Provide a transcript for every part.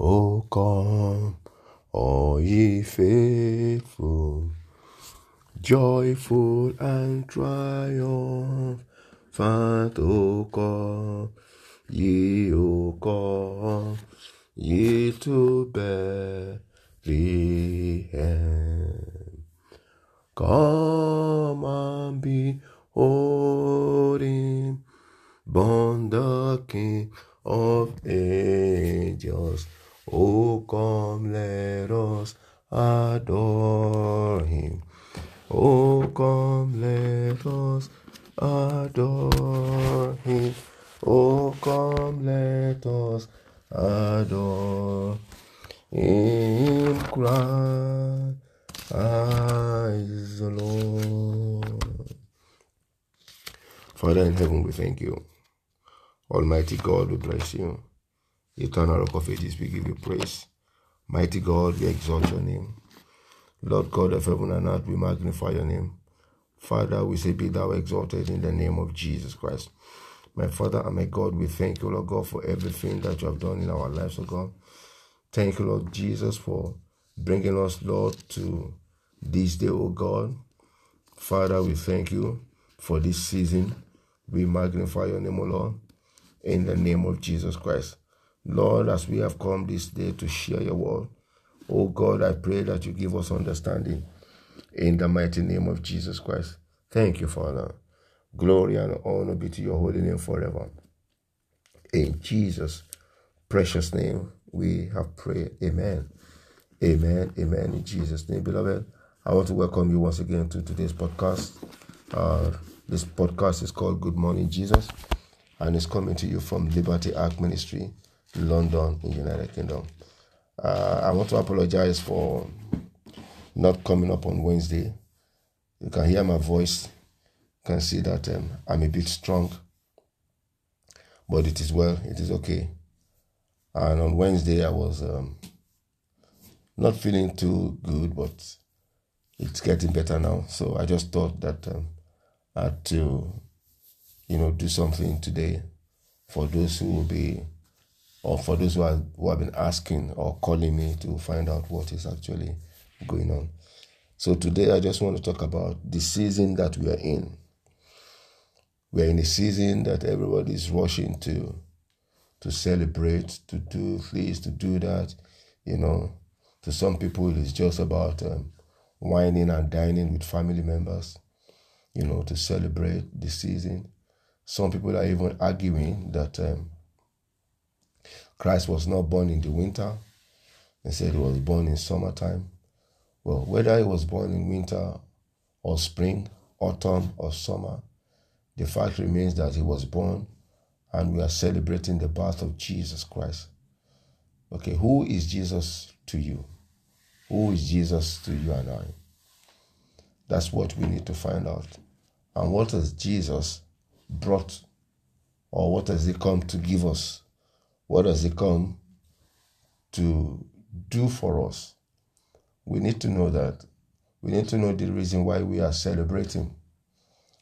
Oh, come, all ye faithful, joyful and triumphant. Oh, come, ye, oh, come, ye to Bethlehem. Come and behold him, born the King of angels. Oh, come, let us adore him. Oh, come, let us adore him. Oh, come, let us adore him. Christ the Lord. Father in heaven, we thank you. Almighty God, we bless you. Eternal Rock of Ages, we give you praise. Mighty God, we exalt your name. Lord God of heaven and earth, we magnify your name. Father, we say, Be thou exalted in the name of Jesus Christ. My Father and my God, we thank you, Lord God, for everything that you have done in our lives, O God. Thank you, Lord Jesus, for bringing us, Lord, to this day, O God. Father, we thank you for this season. We magnify your name, O Lord, in the name of Jesus Christ. Lord, as we have come this day to share your word, O God, I pray that you give us understanding in the mighty name of Jesus Christ. Thank you, Father. Glory and honor be to your holy name forever. In Jesus' precious name, we have prayed. Amen. Amen. Amen. In Jesus' name, beloved. I want to welcome you once again to today's podcast. Uh, this podcast is called Good Morning Jesus, and it's coming to you from Liberty Ark Ministry, London, in United Kingdom. Uh, I want to apologize for not coming up on Wednesday. You can hear my voice, you can see that um, I'm a bit strong, but it is well, it is okay. And on Wednesday, I was um, not feeling too good, but it's getting better now. So I just thought that um, I had to, you know, do something today for those who will be, or for those who, are, who have been asking or calling me to find out what is actually going on. So today I just want to talk about the season that we are in. We are in a season that everybody is rushing to to celebrate, to do this, to do that. You know, to some people it's just about um, wining and dining with family members. You know, to celebrate the season. Some people are even arguing that um, Christ was not born in the winter. They said he was born in summertime. Well, whether he was born in winter or spring, autumn or summer, the fact remains that he was born and we are celebrating the birth of Jesus Christ. Okay, who is Jesus to you? Who is Jesus to you and I? That's what we need to find out. And what has Jesus brought, or what has He come to give us? What has He come to do for us? We need to know that. We need to know the reason why we are celebrating.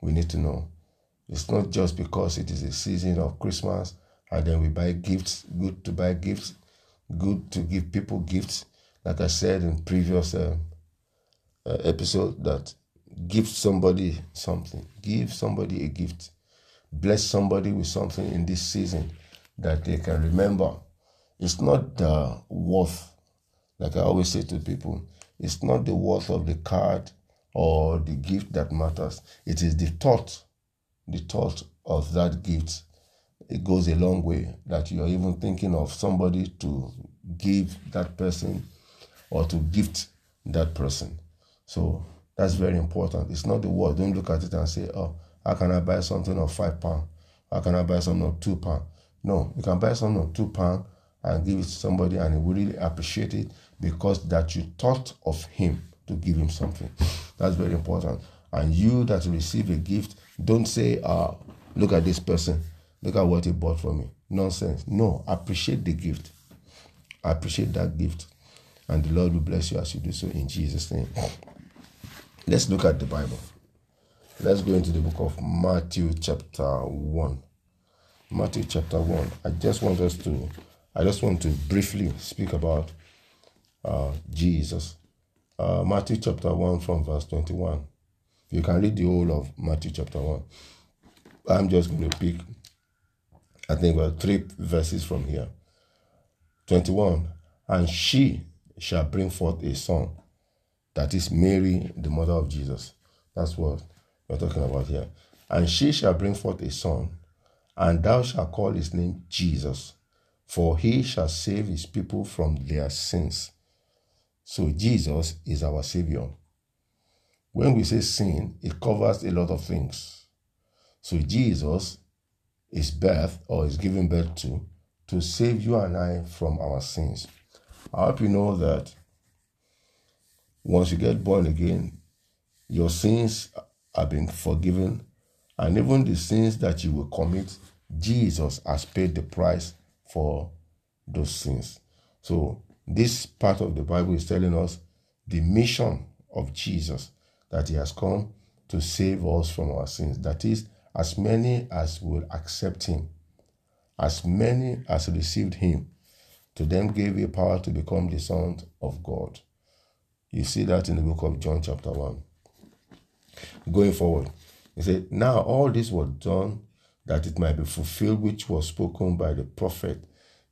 We need to know. It's not just because it is a season of Christmas and then we buy gifts, good to buy gifts, good to give people gifts. Like I said in previous uh, uh, episode, that give somebody something, give somebody a gift, bless somebody with something in this season that they can remember. It's not the worth, like I always say to people, it's not the worth of the card or the gift that matters. It is the thought the thought of that gift, it goes a long way that you're even thinking of somebody to give that person or to gift that person. So that's very important. It's not the word. Don't look at it and say, oh, how can I buy something of five pounds? How can I buy something of two pounds? No, you can buy something of two pounds and give it to somebody and he will really appreciate it because that you thought of him to give him something. That's very important. And you that receive a gift, don't say, uh, look at this person, look at what he bought for me. Nonsense. No, appreciate the gift. Appreciate that gift. And the Lord will bless you as you do so in Jesus' name. Let's look at the Bible. Let's go into the book of Matthew, chapter 1. Matthew, chapter 1. I just want us to I just want to briefly speak about uh, Jesus. Uh, Matthew chapter 1 from verse 21. You can read the whole of Matthew chapter 1. I'm just going to pick, I think, about three verses from here. 21. And she shall bring forth a son, that is Mary, the mother of Jesus. That's what we're talking about here. And she shall bring forth a son, and thou shalt call his name Jesus, for he shall save his people from their sins. So Jesus is our Savior. When we say sin, it covers a lot of things. So Jesus is birth or is given birth to to save you and I from our sins. I hope you know that once you get born again, your sins are being forgiven, and even the sins that you will commit, Jesus has paid the price for those sins. So, this part of the Bible is telling us the mission of Jesus that he has come to save us from our sins. That is, as many as will accept him, as many as received him, to them gave he power to become the sons of God. You see that in the book of John, chapter 1. Going forward, he said, Now all this was done that it might be fulfilled, which was spoken by the prophet.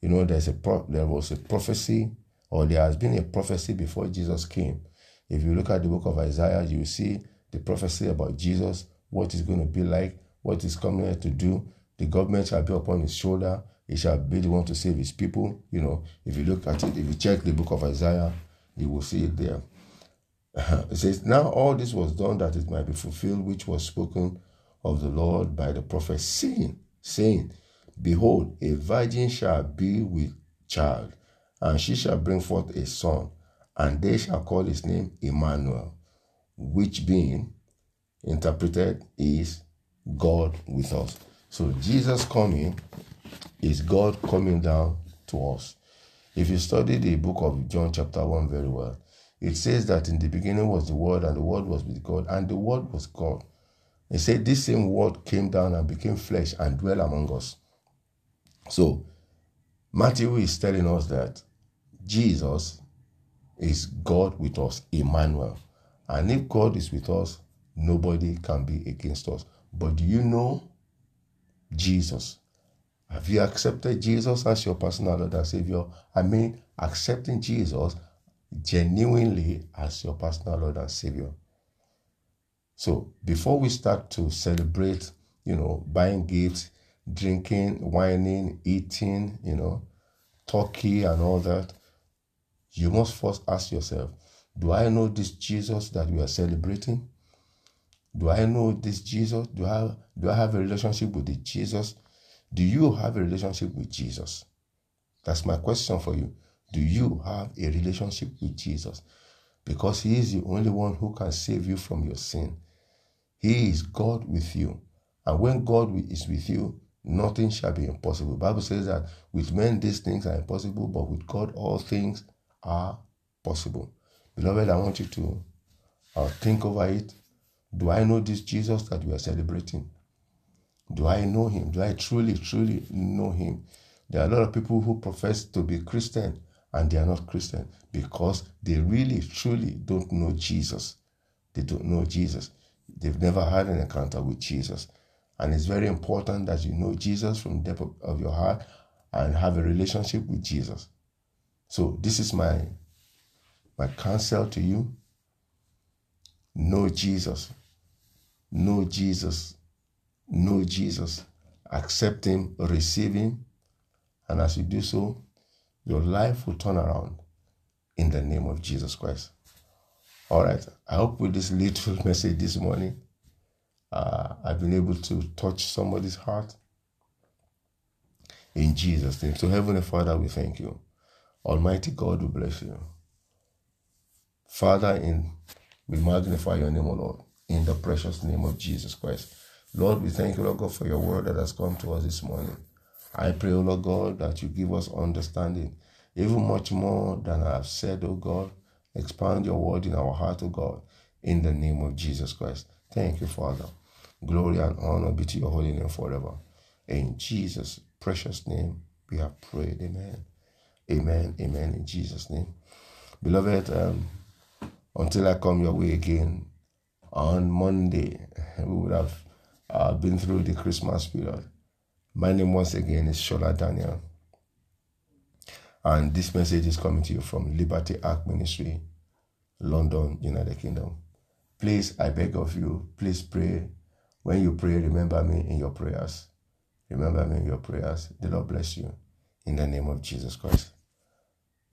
You know, there's a pro- there was a prophecy, or there has been a prophecy before Jesus came. If you look at the book of Isaiah, you see the prophecy about Jesus, what is going to be like, what is coming here to do. The government shall be upon his shoulder. He shall be the one to save his people. You know, if you look at it, if you check the book of Isaiah, you will see it there. Uh-huh. It says, Now all this was done that it might be fulfilled, which was spoken of the Lord by the prophet, saying, saying, Behold, a virgin shall be with child, and she shall bring forth a son, and they shall call his name Emmanuel, which being interpreted is God with us. So Jesus coming is God coming down to us. If you study the book of John, chapter 1, very well, it says that in the beginning was the Word, and the Word was with God, and the Word was God. It said this same Word came down and became flesh and dwelt among us. So, Matthew is telling us that Jesus is God with us, Emmanuel. And if God is with us, nobody can be against us. But do you know Jesus? Have you accepted Jesus as your personal Lord and Savior? I mean, accepting Jesus genuinely as your personal Lord and Savior. So, before we start to celebrate, you know, buying gifts, drinking, wining, eating, you know, turkey and all that, you must first ask yourself Do I know this Jesus that we are celebrating? Do I know this Jesus? Do I, do I have a relationship with the Jesus? Do you have a relationship with Jesus? That's my question for you. Do you have a relationship with Jesus? Because He is the only one who can save you from your sin. He is God with you. And when God is with you, nothing shall be impossible. The Bible says that with men these things are impossible, but with God all things are possible. Beloved, I want you to uh, think over it. Do I know this Jesus that we are celebrating? Do I know him? Do I truly, truly know him? There are a lot of people who profess to be Christian and they are not Christian because they really, truly don't know Jesus. They don't know Jesus. They've never had an encounter with Jesus. And it's very important that you know Jesus from the depth of your heart and have a relationship with Jesus. So this is my my counsel to you. Know Jesus. Know Jesus. Know Jesus. Accept him, receive him. And as you do so, your life will turn around in the name of Jesus Christ. All right. I hope with this little message this morning, uh, I've been able to touch somebody's heart. In Jesus' name. So, Heavenly Father, we thank you. Almighty God, we bless you. Father, in we magnify your name, O Lord, in the precious name of Jesus Christ. Lord, we thank you, Lord God, for your word that has come to us this morning. I pray, O Lord God, that you give us understanding, even much more than I have said, O God. Expand your word in our heart, O God, in the name of Jesus Christ. Thank you, Father. Glory and honor be to your holy name forever. In Jesus' precious name, we have prayed. Amen. Amen. Amen. In Jesus' name. Beloved, um, until I come your way again on Monday, we would have uh, been through the Christmas period. My name once again is Shola Daniel. And this message is coming to you from Liberty Ark Ministry, London, United Kingdom. Please, I beg of you, please pray. When you pray, remember me in your prayers. Remember me in your prayers. The Lord bless you. In the name of Jesus Christ.